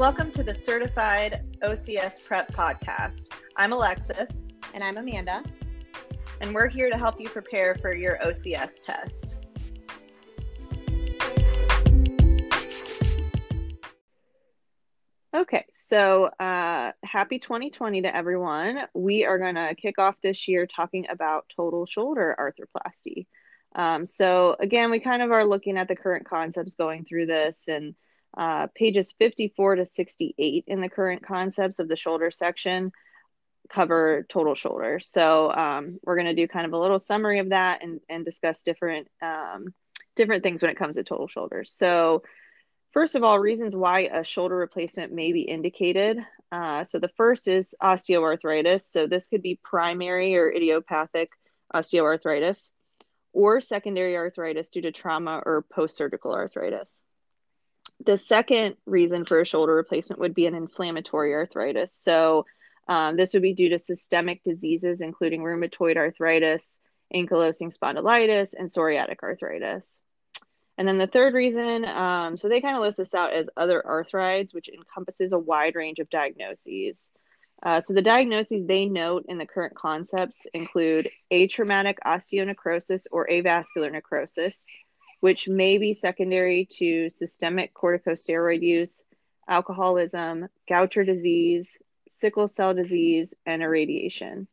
Welcome to the Certified OCS Prep Podcast. I'm Alexis. And I'm Amanda. And we're here to help you prepare for your OCS test. Okay, so uh, happy 2020 to everyone. We are going to kick off this year talking about total shoulder arthroplasty. Um, so, again, we kind of are looking at the current concepts going through this and uh, pages 54 to 68 in the current concepts of the shoulder section cover total shoulder. So, um, we're going to do kind of a little summary of that and, and discuss different um, different things when it comes to total shoulders. So, First of all, reasons why a shoulder replacement may be indicated. Uh, so the first is osteoarthritis. So this could be primary or idiopathic osteoarthritis or secondary arthritis due to trauma or post surgical arthritis. The second reason for a shoulder replacement would be an inflammatory arthritis. So um, this would be due to systemic diseases, including rheumatoid arthritis, ankylosing spondylitis, and psoriatic arthritis. And then the third reason, um, so they kind of list this out as other arthrites, which encompasses a wide range of diagnoses. Uh, so the diagnoses they note in the current concepts include atraumatic osteonecrosis or avascular necrosis, which may be secondary to systemic corticosteroid use, alcoholism, Gaucher disease, sickle cell disease, and irradiation.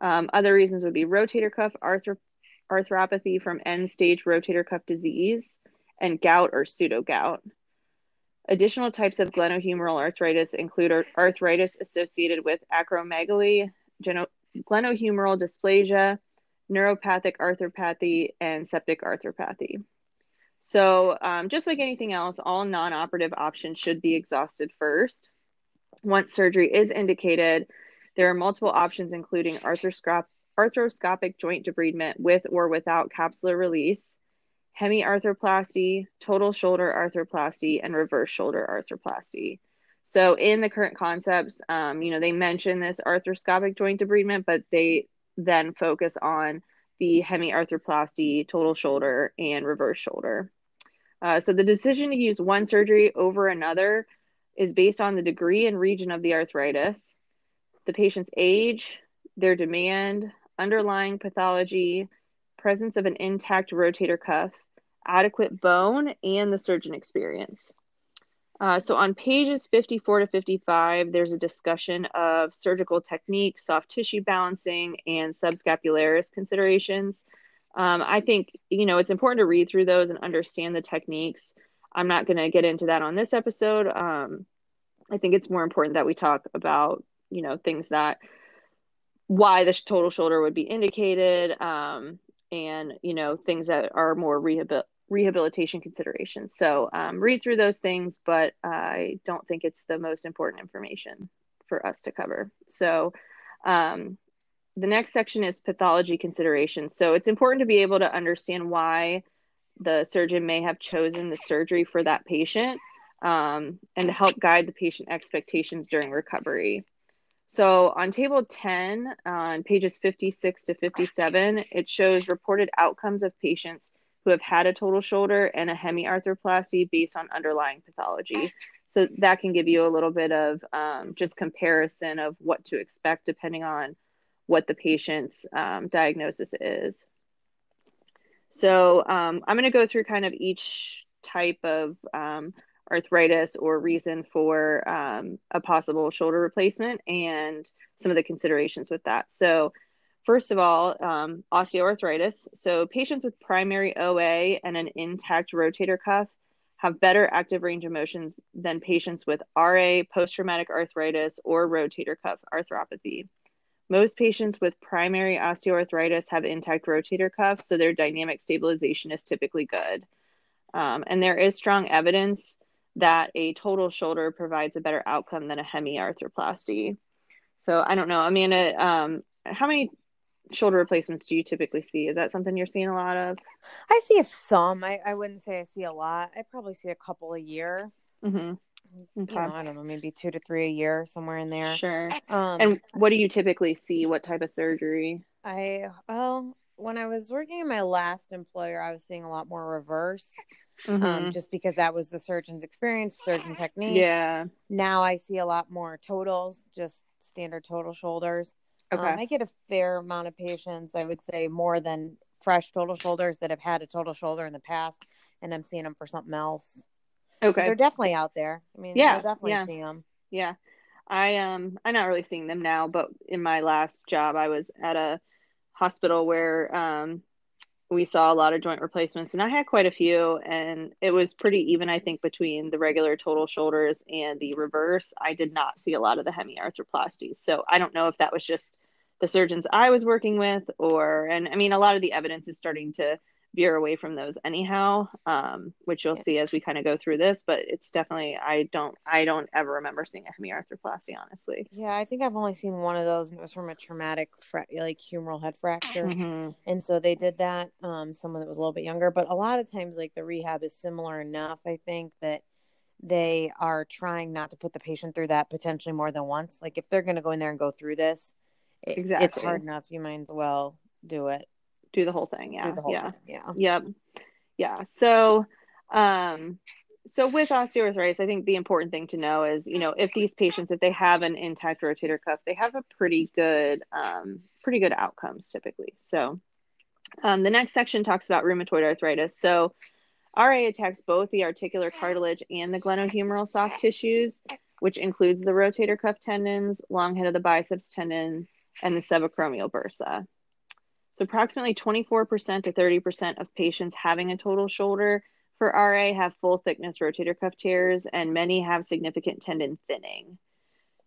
Um, other reasons would be rotator cuff arthro- arthropathy from end stage rotator cuff disease, and gout or pseudo gout. Additional types of glenohumeral arthritis include arthritis associated with acromegaly, geno- glenohumeral dysplasia, neuropathic arthropathy, and septic arthropathy. So, um, just like anything else, all non operative options should be exhausted first. Once surgery is indicated, there are multiple options, including arthroscopic arthroscopic joint debridement with or without capsular release, hemiarthroplasty, total shoulder arthroplasty, and reverse shoulder arthroplasty. So in the current concepts, um, you know, they mention this arthroscopic joint debridement, but they then focus on the hemiarthroplasty, total shoulder, and reverse shoulder. Uh, so the decision to use one surgery over another is based on the degree and region of the arthritis, the patient's age, their demand, underlying pathology, presence of an intact rotator cuff, adequate bone, and the surgeon experience. Uh, so on pages 54 to 55, there's a discussion of surgical technique, soft tissue balancing, and subscapularis considerations. Um, I think you know it's important to read through those and understand the techniques. I'm not going to get into that on this episode. Um, I think it's more important that we talk about you know things that why the total shoulder would be indicated um, and you know things that are more rehabil- rehabilitation considerations. So um, read through those things but i don't think it's the most important information for us to cover. So um, the next section is pathology considerations. So it's important to be able to understand why the surgeon may have chosen the surgery for that patient um, and to help guide the patient expectations during recovery. So on table 10, on pages 56 to 57, it shows reported outcomes of patients who have had a total shoulder and a hemiarthroplasty based on underlying pathology. So that can give you a little bit of um, just comparison of what to expect depending on what the patient's um, diagnosis is. So um, I'm going to go through kind of each type of um, arthritis or reason for um, a possible shoulder replacement and some of the considerations with that. So, first of all, um, osteoarthritis. So, patients with primary OA and an intact rotator cuff have better active range of motions than patients with RA, post traumatic arthritis, or rotator cuff arthropathy. Most patients with primary osteoarthritis have intact rotator cuffs, so their dynamic stabilization is typically good. Um, and there is strong evidence that a total shoulder provides a better outcome than a hemiarthroplasty. So I don't know, Amanda, um, how many shoulder replacements do you typically see? Is that something you're seeing a lot of? I see some. I, I wouldn't say I see a lot. I probably see a couple a year. Mm-hmm. Okay. You know, I don't know, maybe two to three a year, somewhere in there. Sure. Um, and what do you typically see? What type of surgery? I well, when I was working in my last employer, I was seeing a lot more reverse. um, mm-hmm. um, just because that was the surgeon's experience, surgeon technique. Yeah. Now I see a lot more totals, just standard total shoulders. Um, okay. Um, I get a fair amount of patients, I would say more than fresh total shoulders that have had a total shoulder in the past, and I'm seeing them for something else. Okay. So they're definitely out there. I mean, yeah, definitely yeah. see them. Yeah. I um I'm not really seeing them now, but in my last job I was at a hospital where um we saw a lot of joint replacements and I had quite a few and it was pretty even I think between the regular total shoulders and the reverse. I did not see a lot of the hemiarthroplasties. So I don't know if that was just the surgeons I was working with or and I mean a lot of the evidence is starting to veer away from those anyhow um, which you'll yeah. see as we kind of go through this but it's definitely i don't i don't ever remember seeing a hemiarthroplasty honestly yeah i think i've only seen one of those and it was from a traumatic fra- like humeral head fracture mm-hmm. and so they did that um, someone that was a little bit younger but a lot of times like the rehab is similar enough i think that they are trying not to put the patient through that potentially more than once like if they're going to go in there and go through this it, exactly. it's hard enough you might as well do it do the whole thing. Yeah. Whole yeah. Thing. Yeah. Yep. Yeah. So, um, so with osteoarthritis, I think the important thing to know is, you know, if these patients, if they have an intact rotator cuff, they have a pretty good, um, pretty good outcomes typically. So, um, the next section talks about rheumatoid arthritis. So, RA attacks both the articular cartilage and the glenohumeral soft tissues, which includes the rotator cuff tendons, long head of the biceps tendon, and the subacromial bursa. So, approximately 24% to 30% of patients having a total shoulder for RA have full thickness rotator cuff tears, and many have significant tendon thinning.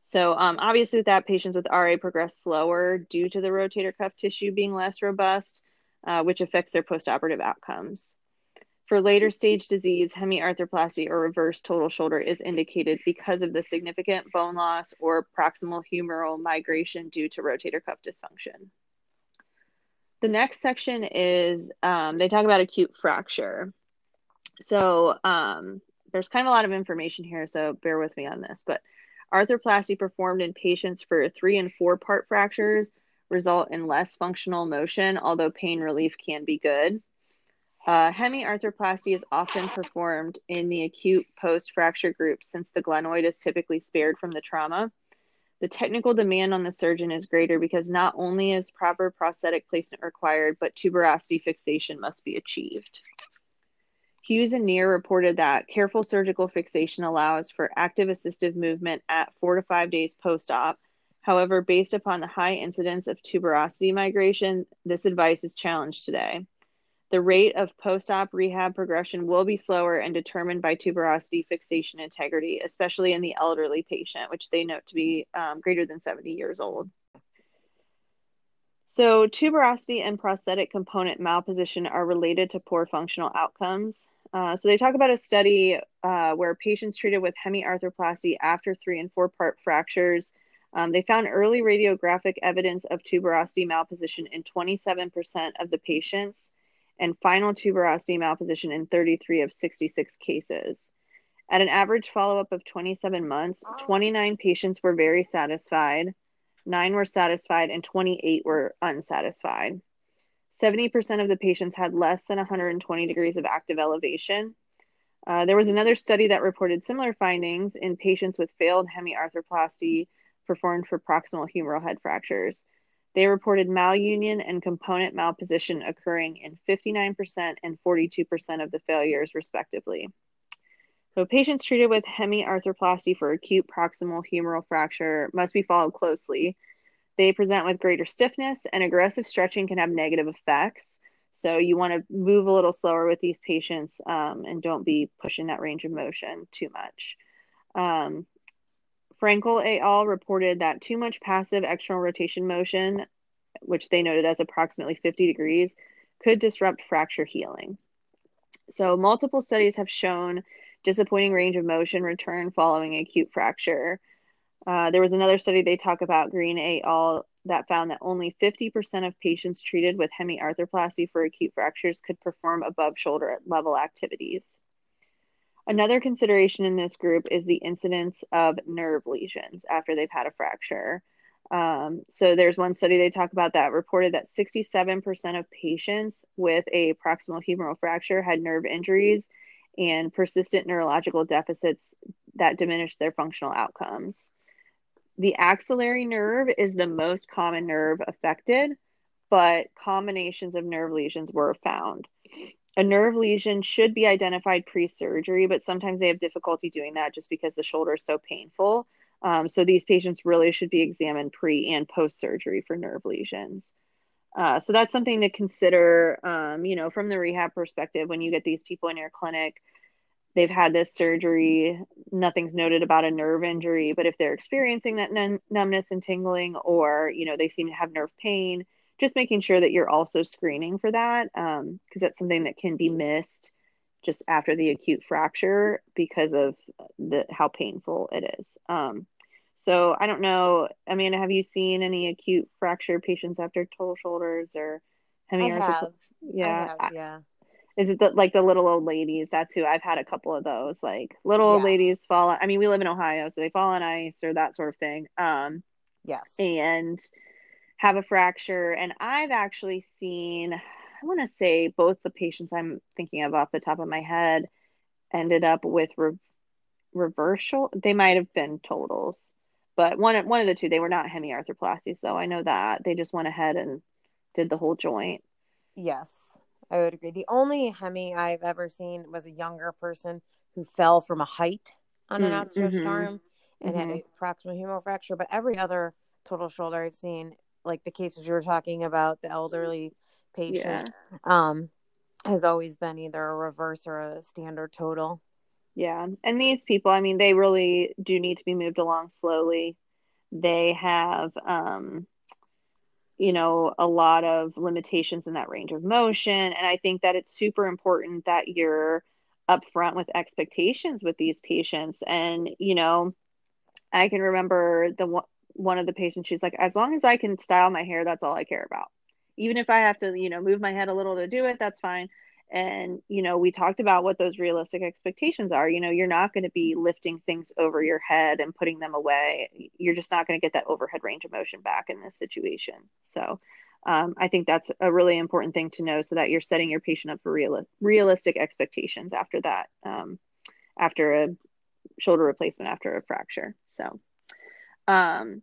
So, um, obviously, with that, patients with RA progress slower due to the rotator cuff tissue being less robust, uh, which affects their postoperative outcomes. For later stage disease, hemiarthroplasty or reverse total shoulder is indicated because of the significant bone loss or proximal humeral migration due to rotator cuff dysfunction. The next section is um, they talk about acute fracture. So um, there's kind of a lot of information here, so bear with me on this. But arthroplasty performed in patients for three and four part fractures result in less functional motion, although pain relief can be good. Uh, hemiarthroplasty is often performed in the acute post fracture group since the glenoid is typically spared from the trauma. The technical demand on the surgeon is greater because not only is proper prosthetic placement required, but tuberosity fixation must be achieved. Hughes and Neer reported that careful surgical fixation allows for active assistive movement at four to five days post op. However, based upon the high incidence of tuberosity migration, this advice is challenged today. The rate of post op rehab progression will be slower and determined by tuberosity fixation integrity, especially in the elderly patient, which they note to be um, greater than 70 years old. So, tuberosity and prosthetic component malposition are related to poor functional outcomes. Uh, so, they talk about a study uh, where patients treated with hemiarthroplasty after three and four part fractures. Um, they found early radiographic evidence of tuberosity malposition in 27% of the patients and final tuberosity malposition in 33 of 66 cases. At an average follow up of 27 months, 29 patients were very satisfied, 9 were satisfied, and 28 were unsatisfied. 70% of the patients had less than 120 degrees of active elevation. Uh, there was another study that reported similar findings in patients with failed hemiarthroplasty performed for proximal humeral head fractures. They reported malunion and component malposition occurring in 59% and 42% of the failures, respectively. So, patients treated with hemiarthroplasty for acute proximal humeral fracture must be followed closely. They present with greater stiffness, and aggressive stretching can have negative effects. So, you want to move a little slower with these patients um, and don't be pushing that range of motion too much. Um, Frankel et al. reported that too much passive external rotation motion, which they noted as approximately 50 degrees, could disrupt fracture healing. So, multiple studies have shown disappointing range of motion return following acute fracture. Uh, there was another study they talk about, Green et al., that found that only 50% of patients treated with hemiarthroplasty for acute fractures could perform above shoulder level activities. Another consideration in this group is the incidence of nerve lesions after they've had a fracture. Um, so there's one study they talk about that reported that 67% of patients with a proximal humeral fracture had nerve injuries, and persistent neurological deficits that diminish their functional outcomes. The axillary nerve is the most common nerve affected, but combinations of nerve lesions were found. A nerve lesion should be identified pre surgery, but sometimes they have difficulty doing that just because the shoulder is so painful. Um, so these patients really should be examined pre and post surgery for nerve lesions. Uh, so that's something to consider, um, you know, from the rehab perspective when you get these people in your clinic. They've had this surgery, nothing's noted about a nerve injury, but if they're experiencing that num- numbness and tingling, or, you know, they seem to have nerve pain, just making sure that you're also screening for that because um, that's something that can be missed just after the acute fracture because of the how painful it is. Um, so I don't know, Amanda, have you seen any acute fracture patients after total shoulders or hemiarthroplasty? Yeah, have, yeah. Is it the, like the little old ladies? That's who I've had a couple of those. Like little old yes. ladies fall. I mean, we live in Ohio, so they fall on ice or that sort of thing. Um, yes, and have a fracture. And I've actually seen, I want to say both the patients I'm thinking of off the top of my head ended up with re- reversal. They might have been totals, but one one of the two, they were not hemiarthroplasties, though. I know that they just went ahead and did the whole joint. Yes, I would agree. The only hemi I've ever seen was a younger person who fell from a height on an mm, outstretched mm-hmm. arm and mm-hmm. had a proximal humeral fracture. But every other total shoulder I've seen like the cases you were talking about, the elderly patient, yeah. um, has always been either a reverse or a standard total. Yeah. And these people, I mean, they really do need to be moved along slowly. They have, um, you know, a lot of limitations in that range of motion. And I think that it's super important that you're upfront with expectations with these patients. And, you know, I can remember the one of the patients she's like as long as i can style my hair that's all i care about. Even if i have to you know move my head a little to do it that's fine. And you know we talked about what those realistic expectations are. You know you're not going to be lifting things over your head and putting them away. You're just not going to get that overhead range of motion back in this situation. So um, i think that's a really important thing to know so that you're setting your patient up for real, realistic expectations after that um, after a shoulder replacement after a fracture. So um,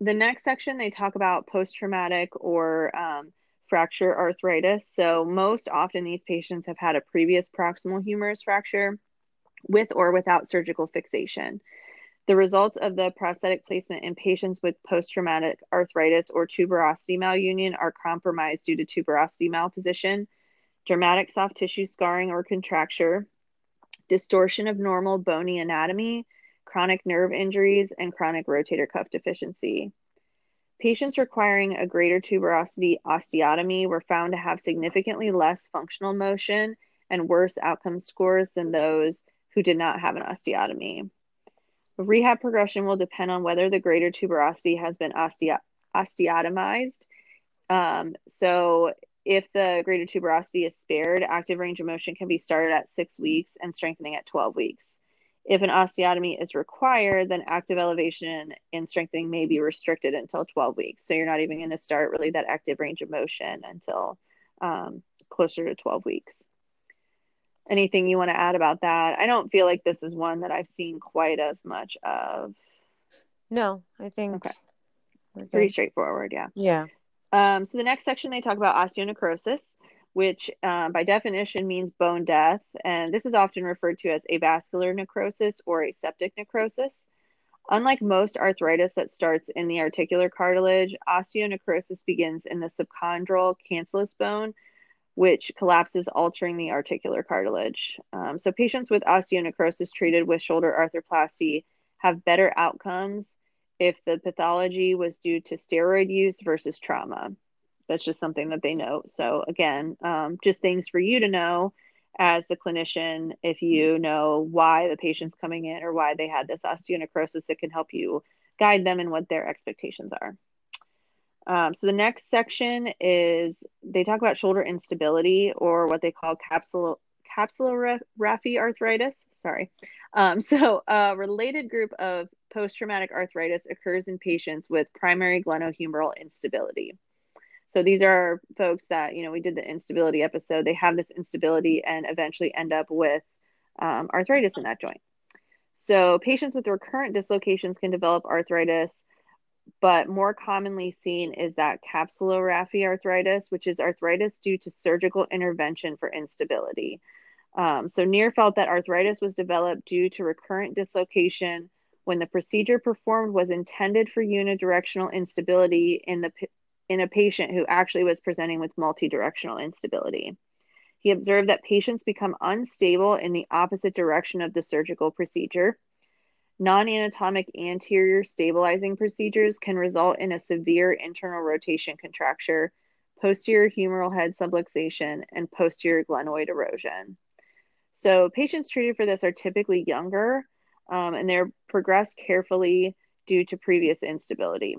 the next section, they talk about post traumatic or um, fracture arthritis. So, most often, these patients have had a previous proximal humerus fracture with or without surgical fixation. The results of the prosthetic placement in patients with post traumatic arthritis or tuberosity malunion are compromised due to tuberosity malposition, dramatic soft tissue scarring or contracture, distortion of normal bony anatomy, chronic nerve injuries, and chronic rotator cuff deficiency. Patients requiring a greater tuberosity osteotomy were found to have significantly less functional motion and worse outcome scores than those who did not have an osteotomy. Rehab progression will depend on whether the greater tuberosity has been osteo- osteotomized. Um, so, if the greater tuberosity is spared, active range of motion can be started at six weeks and strengthening at 12 weeks. If an osteotomy is required, then active elevation and strengthening may be restricted until 12 weeks. So you're not even going to start really that active range of motion until um, closer to 12 weeks. Anything you want to add about that? I don't feel like this is one that I've seen quite as much of. No, I think okay. Pretty straightforward, yeah. Yeah. Um, so the next section they talk about osteonecrosis which uh, by definition means bone death. And this is often referred to as avascular necrosis or aseptic necrosis. Unlike most arthritis that starts in the articular cartilage, osteonecrosis begins in the subchondral cancellous bone, which collapses, altering the articular cartilage. Um, so, patients with osteonecrosis treated with shoulder arthroplasty have better outcomes if the pathology was due to steroid use versus trauma that's just something that they know. So again, um, just things for you to know as the clinician if you know why the patient's coming in or why they had this osteonecrosis it can help you guide them in what their expectations are. Um, so the next section is they talk about shoulder instability or what they call capsule capsulorrhaphy arthritis. Sorry. Um, so a related group of post-traumatic arthritis occurs in patients with primary glenohumeral instability so these are folks that, you know, we did the instability episode. They have this instability and eventually end up with um, arthritis in that joint. So, patients with recurrent dislocations can develop arthritis, but more commonly seen is that capsulorrhaphy arthritis, which is arthritis due to surgical intervention for instability. Um, so, Neer felt that arthritis was developed due to recurrent dislocation when the procedure performed was intended for unidirectional instability in the in a patient who actually was presenting with multidirectional instability. He observed that patients become unstable in the opposite direction of the surgical procedure. Non anatomic anterior stabilizing procedures can result in a severe internal rotation contracture, posterior humeral head subluxation, and posterior glenoid erosion. So, patients treated for this are typically younger um, and they're progressed carefully due to previous instability.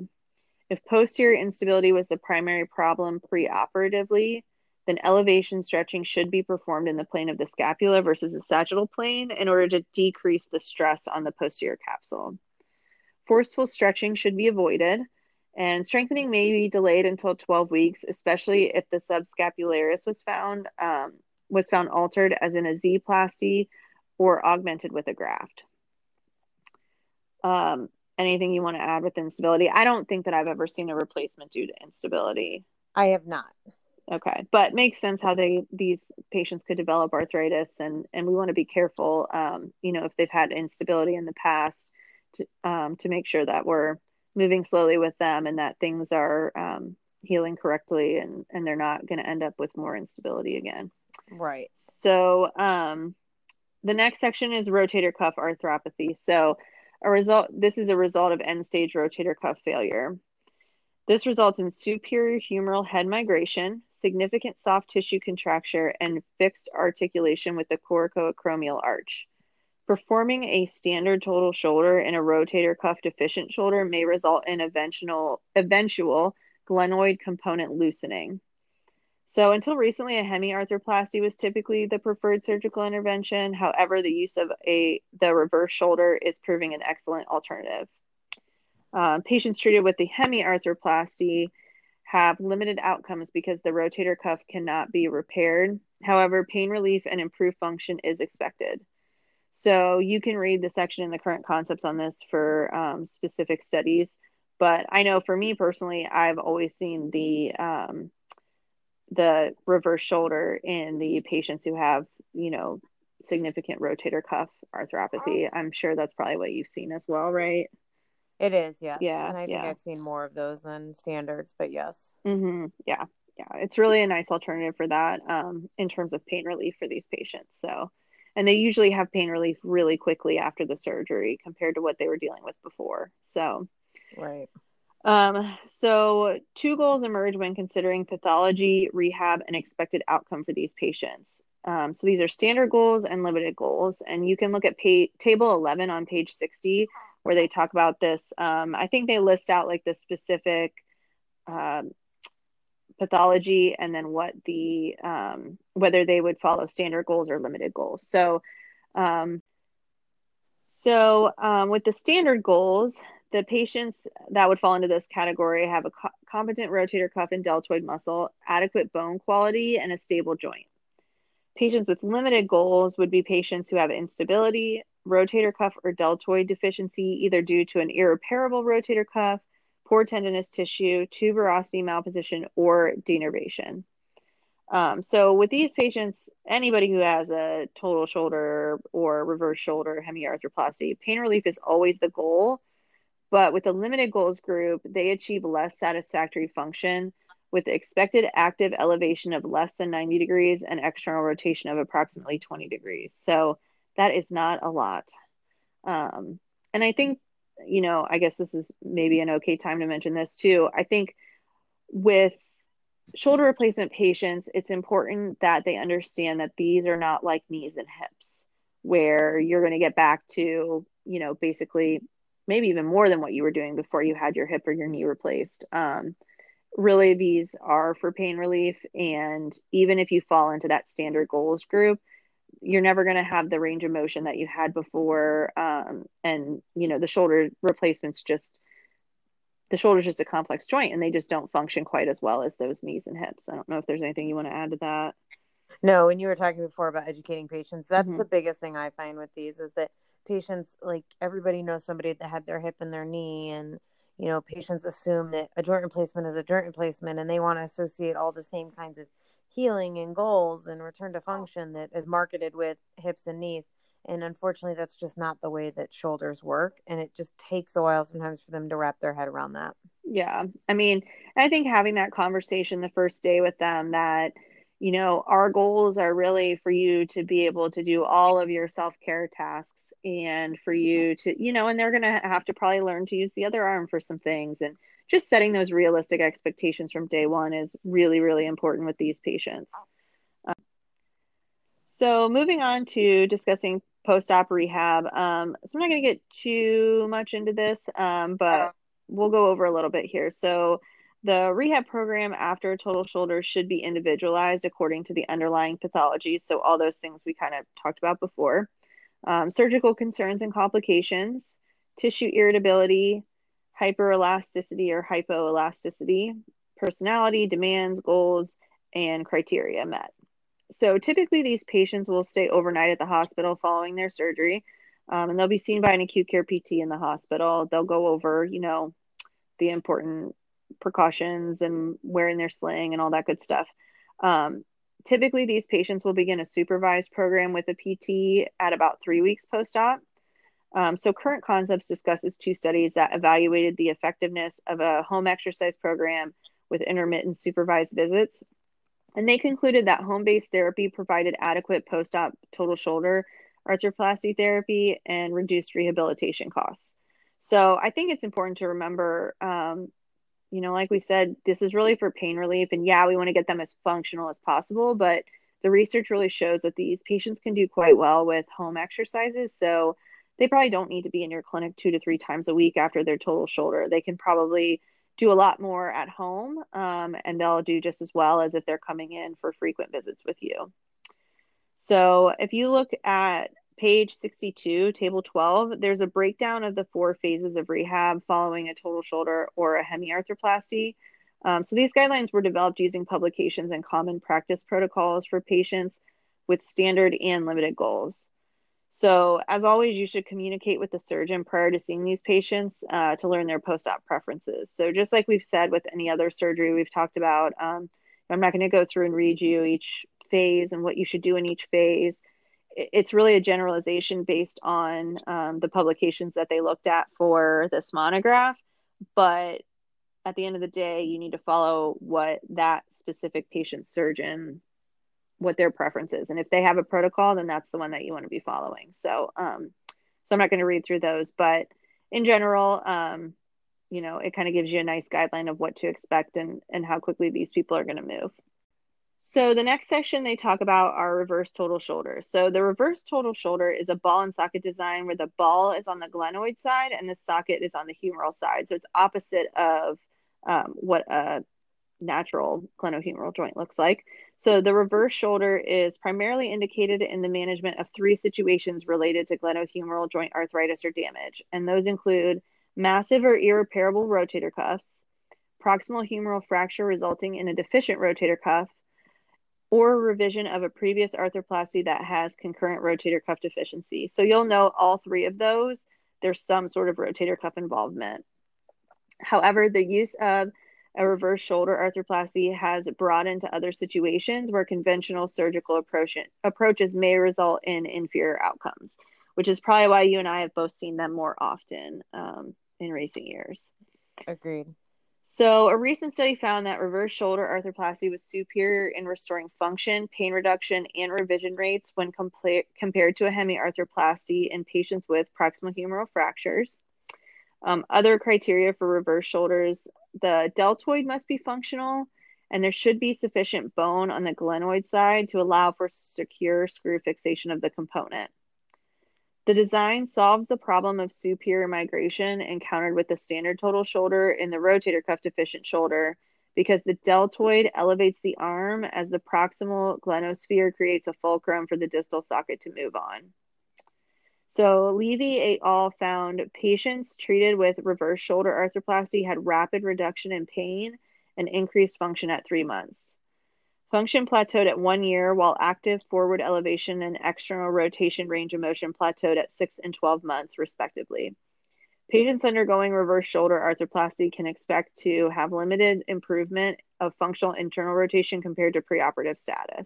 If posterior instability was the primary problem preoperatively, then elevation stretching should be performed in the plane of the scapula versus the sagittal plane in order to decrease the stress on the posterior capsule. Forceful stretching should be avoided, and strengthening may be delayed until 12 weeks, especially if the subscapularis was found um, was found altered, as in a Z-plasty, or augmented with a graft. Um, anything you want to add with instability? I don't think that I've ever seen a replacement due to instability. I have not. Okay, but makes sense how they these patients could develop arthritis, and and we want to be careful, um, you know, if they've had instability in the past, to um, to make sure that we're moving slowly with them and that things are um, healing correctly, and and they're not going to end up with more instability again. Right. So, um, the next section is rotator cuff arthropathy. So, a result. This is a result of end stage rotator cuff failure. This results in superior humeral head migration, significant soft tissue contracture, and fixed articulation with the coracoacromial arch. Performing a standard total shoulder in a rotator cuff deficient shoulder may result in eventual, eventual glenoid component loosening. So, until recently, a hemiarthroplasty was typically the preferred surgical intervention. However, the use of a the reverse shoulder is proving an excellent alternative. Um, patients treated with the hemiarthroplasty have limited outcomes because the rotator cuff cannot be repaired. However, pain relief and improved function is expected. So you can read the section in the current concepts on this for um, specific studies. But I know for me personally, I've always seen the um, the reverse shoulder in the patients who have, you know, significant rotator cuff arthropathy. I'm sure that's probably what you've seen as well, right? It is, yes. Yeah. And I think yeah. I've seen more of those than standards, but yes. Mm-hmm. Yeah. Yeah. It's really a nice alternative for that um, in terms of pain relief for these patients. So, and they usually have pain relief really quickly after the surgery compared to what they were dealing with before. So, right. Um, so, two goals emerge when considering pathology, rehab, and expected outcome for these patients. Um, so, these are standard goals and limited goals. And you can look at table 11 on page 60 where they talk about this. Um, I think they list out like the specific um, pathology and then what the um, whether they would follow standard goals or limited goals. So, um, so um, with the standard goals, the patients that would fall into this category have a co- competent rotator cuff and deltoid muscle, adequate bone quality, and a stable joint. Patients with limited goals would be patients who have instability, rotator cuff or deltoid deficiency, either due to an irreparable rotator cuff, poor tendinous tissue, tuberosity malposition, or denervation. Um, so, with these patients, anybody who has a total shoulder or reverse shoulder hemiarthroplasty, pain relief is always the goal. But with the limited goals group, they achieve less satisfactory function with expected active elevation of less than 90 degrees and external rotation of approximately 20 degrees. So, that is not a lot. Um, and I think, you know, I guess this is maybe an okay time to mention this too. I think with shoulder replacement patients, it's important that they understand that these are not like knees and hips where you're going to get back to, you know, basically maybe even more than what you were doing before you had your hip or your knee replaced. Um, really, these are for pain relief. And even if you fall into that standard goals group, you're never going to have the range of motion that you had before um, and you know the shoulder replacements just the shoulder is just a complex joint and they just don't function quite as well as those knees and hips i don't know if there's anything you want to add to that No, and you were talking before about educating patients, that's mm-hmm. the biggest thing I find with these is that patients, like everybody knows somebody that had their hip and their knee, and you know, patients assume that a joint replacement is a joint replacement, and they want to associate all the same kinds of healing and goals and return to function that is marketed with hips and knees. And unfortunately, that's just not the way that shoulders work. And it just takes a while sometimes for them to wrap their head around that. Yeah. I mean, I think having that conversation the first day with them that, you know, our goals are really for you to be able to do all of your self care tasks and for you to, you know, and they're going to have to probably learn to use the other arm for some things. And just setting those realistic expectations from day one is really, really important with these patients. Um, so, moving on to discussing post op rehab. Um, so, I'm not going to get too much into this, um, but we'll go over a little bit here. So, the rehab program after a total shoulder should be individualized according to the underlying pathology. So, all those things we kind of talked about before um, surgical concerns and complications, tissue irritability, hyperelasticity or hypoelasticity, personality, demands, goals, and criteria met. So, typically, these patients will stay overnight at the hospital following their surgery. Um, and they'll be seen by an acute care PT in the hospital. They'll go over, you know, the important precautions and wearing their sling and all that good stuff. Um, typically, these patients will begin a supervised program with a PT at about three weeks post op. Um, so, Current Concepts discusses two studies that evaluated the effectiveness of a home exercise program with intermittent supervised visits. And they concluded that home based therapy provided adequate post op total shoulder arthroplasty therapy and reduced rehabilitation costs. So, I think it's important to remember um, you know, like we said, this is really for pain relief. And yeah, we want to get them as functional as possible, but the research really shows that these patients can do quite well with home exercises. So they probably don't need to be in your clinic two to three times a week after their total shoulder. They can probably do a lot more at home um, and they'll do just as well as if they're coming in for frequent visits with you. So if you look at page 62, table 12, there's a breakdown of the four phases of rehab following a total shoulder or a hemiarthroplasty. Um, so these guidelines were developed using publications and common practice protocols for patients with standard and limited goals. So, as always, you should communicate with the surgeon prior to seeing these patients uh, to learn their post op preferences. So, just like we've said with any other surgery we've talked about, um, I'm not going to go through and read you each phase and what you should do in each phase it's really a generalization based on um, the publications that they looked at for this monograph. But at the end of the day, you need to follow what that specific patient surgeon, what their preference is. And if they have a protocol, then that's the one that you want to be following. So, um, so I'm not going to read through those, but in general, um, you know, it kind of gives you a nice guideline of what to expect and, and how quickly these people are going to move. So the next section they talk about are reverse total shoulders. So the reverse total shoulder is a ball and socket design where the ball is on the glenoid side and the socket is on the humeral side. So it's opposite of um, what a natural glenohumeral joint looks like. So the reverse shoulder is primarily indicated in the management of three situations related to glenohumeral joint arthritis or damage. And those include massive or irreparable rotator cuffs, proximal humeral fracture resulting in a deficient rotator cuff, or revision of a previous arthroplasty that has concurrent rotator cuff deficiency. So you'll know all three of those, there's some sort of rotator cuff involvement. However, the use of a reverse shoulder arthroplasty has broadened to other situations where conventional surgical approach, approaches may result in inferior outcomes, which is probably why you and I have both seen them more often um, in recent years. Agreed. So, a recent study found that reverse shoulder arthroplasty was superior in restoring function, pain reduction, and revision rates when compla- compared to a hemiarthroplasty in patients with proximal humeral fractures. Um, other criteria for reverse shoulders the deltoid must be functional, and there should be sufficient bone on the glenoid side to allow for secure screw fixation of the component. The design solves the problem of superior migration encountered with the standard total shoulder in the rotator cuff deficient shoulder because the deltoid elevates the arm as the proximal glenosphere creates a fulcrum for the distal socket to move on. So, Levy et al. found patients treated with reverse shoulder arthroplasty had rapid reduction in pain and increased function at three months. Function plateaued at one year, while active forward elevation and external rotation range of motion plateaued at six and 12 months, respectively. Patients undergoing reverse shoulder arthroplasty can expect to have limited improvement of functional internal rotation compared to preoperative status.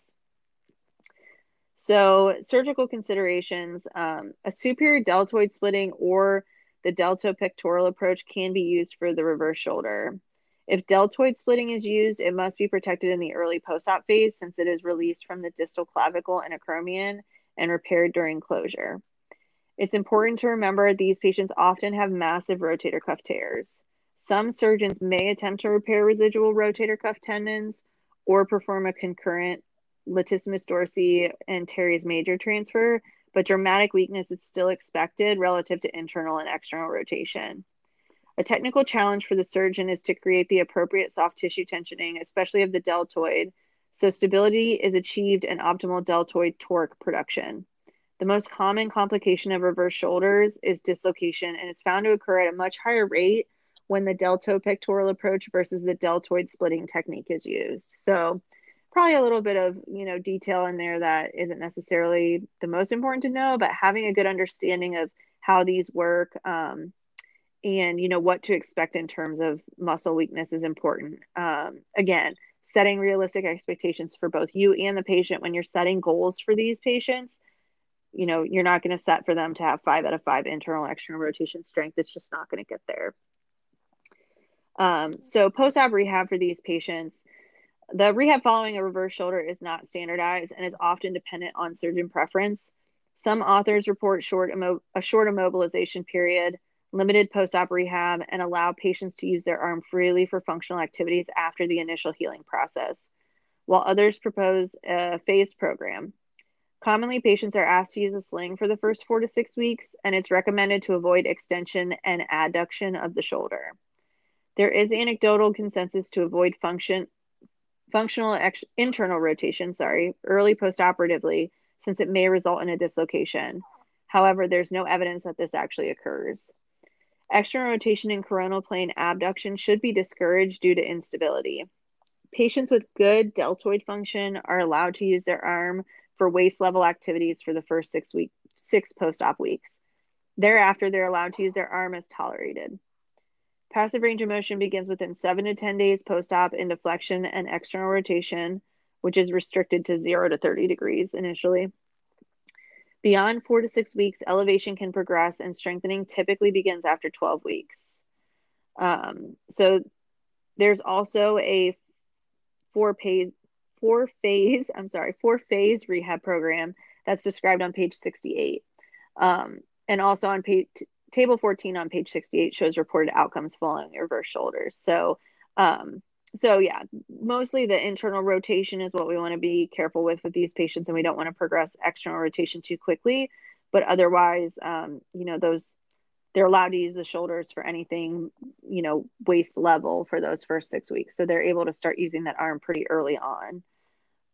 So, surgical considerations um, a superior deltoid splitting or the deltopectoral approach can be used for the reverse shoulder. If deltoid splitting is used, it must be protected in the early post op phase since it is released from the distal clavicle and acromion and repaired during closure. It's important to remember these patients often have massive rotator cuff tears. Some surgeons may attempt to repair residual rotator cuff tendons or perform a concurrent latissimus dorsi and teres major transfer, but dramatic weakness is still expected relative to internal and external rotation. A technical challenge for the surgeon is to create the appropriate soft tissue tensioning, especially of the deltoid, so stability is achieved and optimal deltoid torque production. The most common complication of reverse shoulders is dislocation and is found to occur at a much higher rate when the deltopectoral approach versus the deltoid splitting technique is used. So, probably a little bit of you know detail in there that isn't necessarily the most important to know, but having a good understanding of how these work um, and you know what to expect in terms of muscle weakness is important. Um, again setting realistic expectations for both you and the patient. When you're setting goals for these patients you know you're not going to set for them to have five out of five internal external rotation strength. It's just not going to get there. Um, so post-op rehab for these patients the rehab following a reverse shoulder is not standardized and is often dependent on surgeon preference. Some authors report short immo- a short immobilization period limited post op rehab, and allow patients to use their arm freely for functional activities after the initial healing process, while others propose a phased program. Commonly, patients are asked to use a sling for the first four to six weeks, and it's recommended to avoid extension and adduction of the shoulder. There is anecdotal consensus to avoid function, functional ex- internal rotation, sorry, early postoperatively, since it may result in a dislocation. However, there's no evidence that this actually occurs. External rotation and coronal plane abduction should be discouraged due to instability. Patients with good deltoid function are allowed to use their arm for waist level activities for the first six week six post-op weeks. Thereafter, they're allowed to use their arm as tolerated. Passive range of motion begins within seven to 10 days post-op into flexion and external rotation, which is restricted to zero to 30 degrees initially. Beyond four to six weeks, elevation can progress and strengthening typically begins after 12 weeks. Um, so there's also a four phase, four phase, I'm sorry, four phase rehab program that's described on page 68. Um, and also on page table 14 on page 68 shows reported outcomes following reverse shoulders. So um, so yeah mostly the internal rotation is what we want to be careful with with these patients and we don't want to progress external rotation too quickly. But otherwise um, you know those they're allowed to use the shoulders for anything you know waist level for those first six weeks. So they're able to start using that arm pretty early on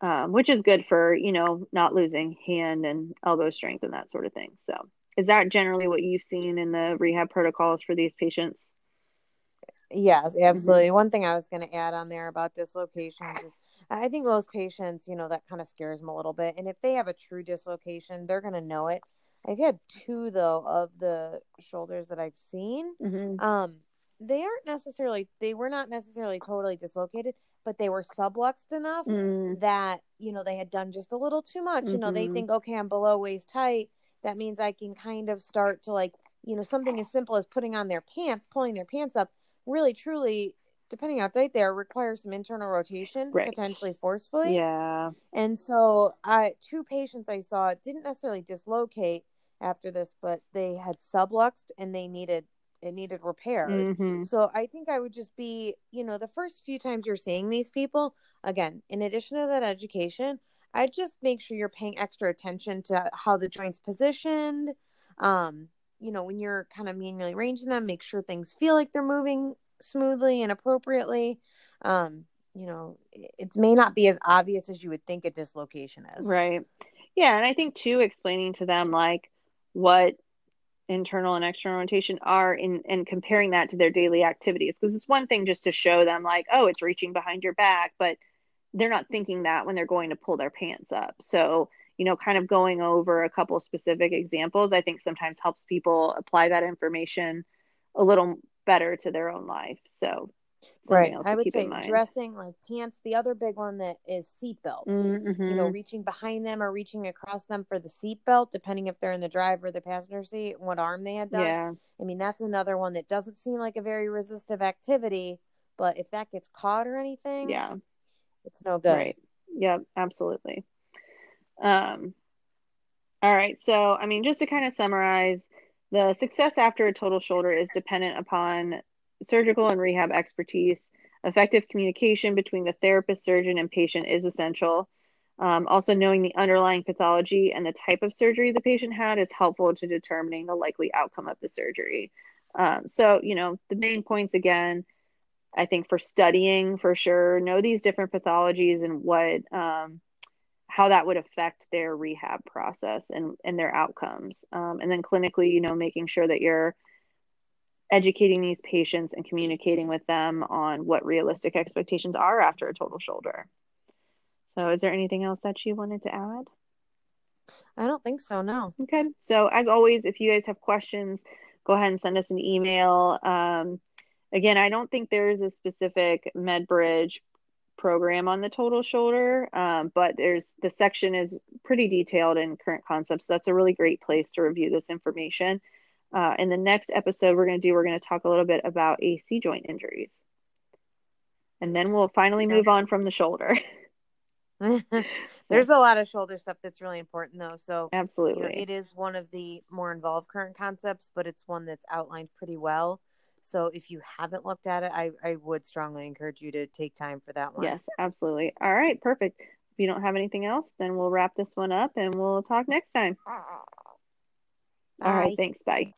um, which is good for you know not losing hand and elbow strength and that sort of thing. So is that generally what you've seen in the rehab protocols for these patients Yes, absolutely. Mm-hmm. One thing I was going to add on there about dislocations is I think most patients, you know, that kind of scares them a little bit. And if they have a true dislocation, they're going to know it. I've had two though of the shoulders that I've seen. Mm-hmm. Um, they aren't necessarily they were not necessarily totally dislocated, but they were subluxed enough mm. that you know they had done just a little too much. Mm-hmm. You know, they mm-hmm. think, okay, I'm below waist height. That means I can kind of start to like, you know, something as simple as putting on their pants, pulling their pants up really truly depending how tight they are requires some internal rotation right. potentially forcefully yeah and so i two patients i saw didn't necessarily dislocate after this but they had subluxed and they needed it needed repair mm-hmm. so i think i would just be you know the first few times you're seeing these people again in addition to that education i just make sure you're paying extra attention to how the joints positioned um you know, when you're kind of manually arranging them, make sure things feel like they're moving smoothly and appropriately. Um, you know, it may not be as obvious as you would think a dislocation is. Right. Yeah. And I think too, explaining to them like what internal and external rotation are in and comparing that to their daily activities. Because it's one thing just to show them like, oh, it's reaching behind your back, but they're not thinking that when they're going to pull their pants up. So, you know, kind of going over a couple specific examples, I think sometimes helps people apply that information a little better to their own life. So, right. I would say dressing like pants. The other big one that is seatbelts. Mm-hmm. You know, reaching behind them or reaching across them for the seatbelt, depending if they're in the driver or the passenger seat, what arm they had done. Yeah. I mean, that's another one that doesn't seem like a very resistive activity, but if that gets caught or anything, yeah, it's no good. Right. Yep, absolutely. Um, all right. So, I mean, just to kind of summarize, the success after a total shoulder is dependent upon surgical and rehab expertise. Effective communication between the therapist, surgeon, and patient is essential. Um, also, knowing the underlying pathology and the type of surgery the patient had is helpful to determining the likely outcome of the surgery. Um, so, you know, the main points again I think for studying for sure, know these different pathologies and what um, how that would affect their rehab process and and their outcomes. Um, and then clinically, you know, making sure that you're educating these patients and communicating with them on what realistic expectations are after a total shoulder. So, is there anything else that you wanted to add? I don't think so, no. Okay. So, as always, if you guys have questions, go ahead and send us an email. Um, again, I don't think there's a specific MedBridge program on the total shoulder, um, but there's the section is pretty detailed in current concepts. So that's a really great place to review this information. Uh, in the next episode, we're going to do, we're going to talk a little bit about AC joint injuries. And then we'll finally move on from the shoulder. There's a lot of shoulder stuff that's really important, though. So, absolutely, you know, it is one of the more involved current concepts, but it's one that's outlined pretty well. So if you haven't looked at it, I, I would strongly encourage you to take time for that one. Yes, absolutely. All right, perfect. If you don't have anything else, then we'll wrap this one up and we'll talk next time. Bye. All right, thanks. Bye.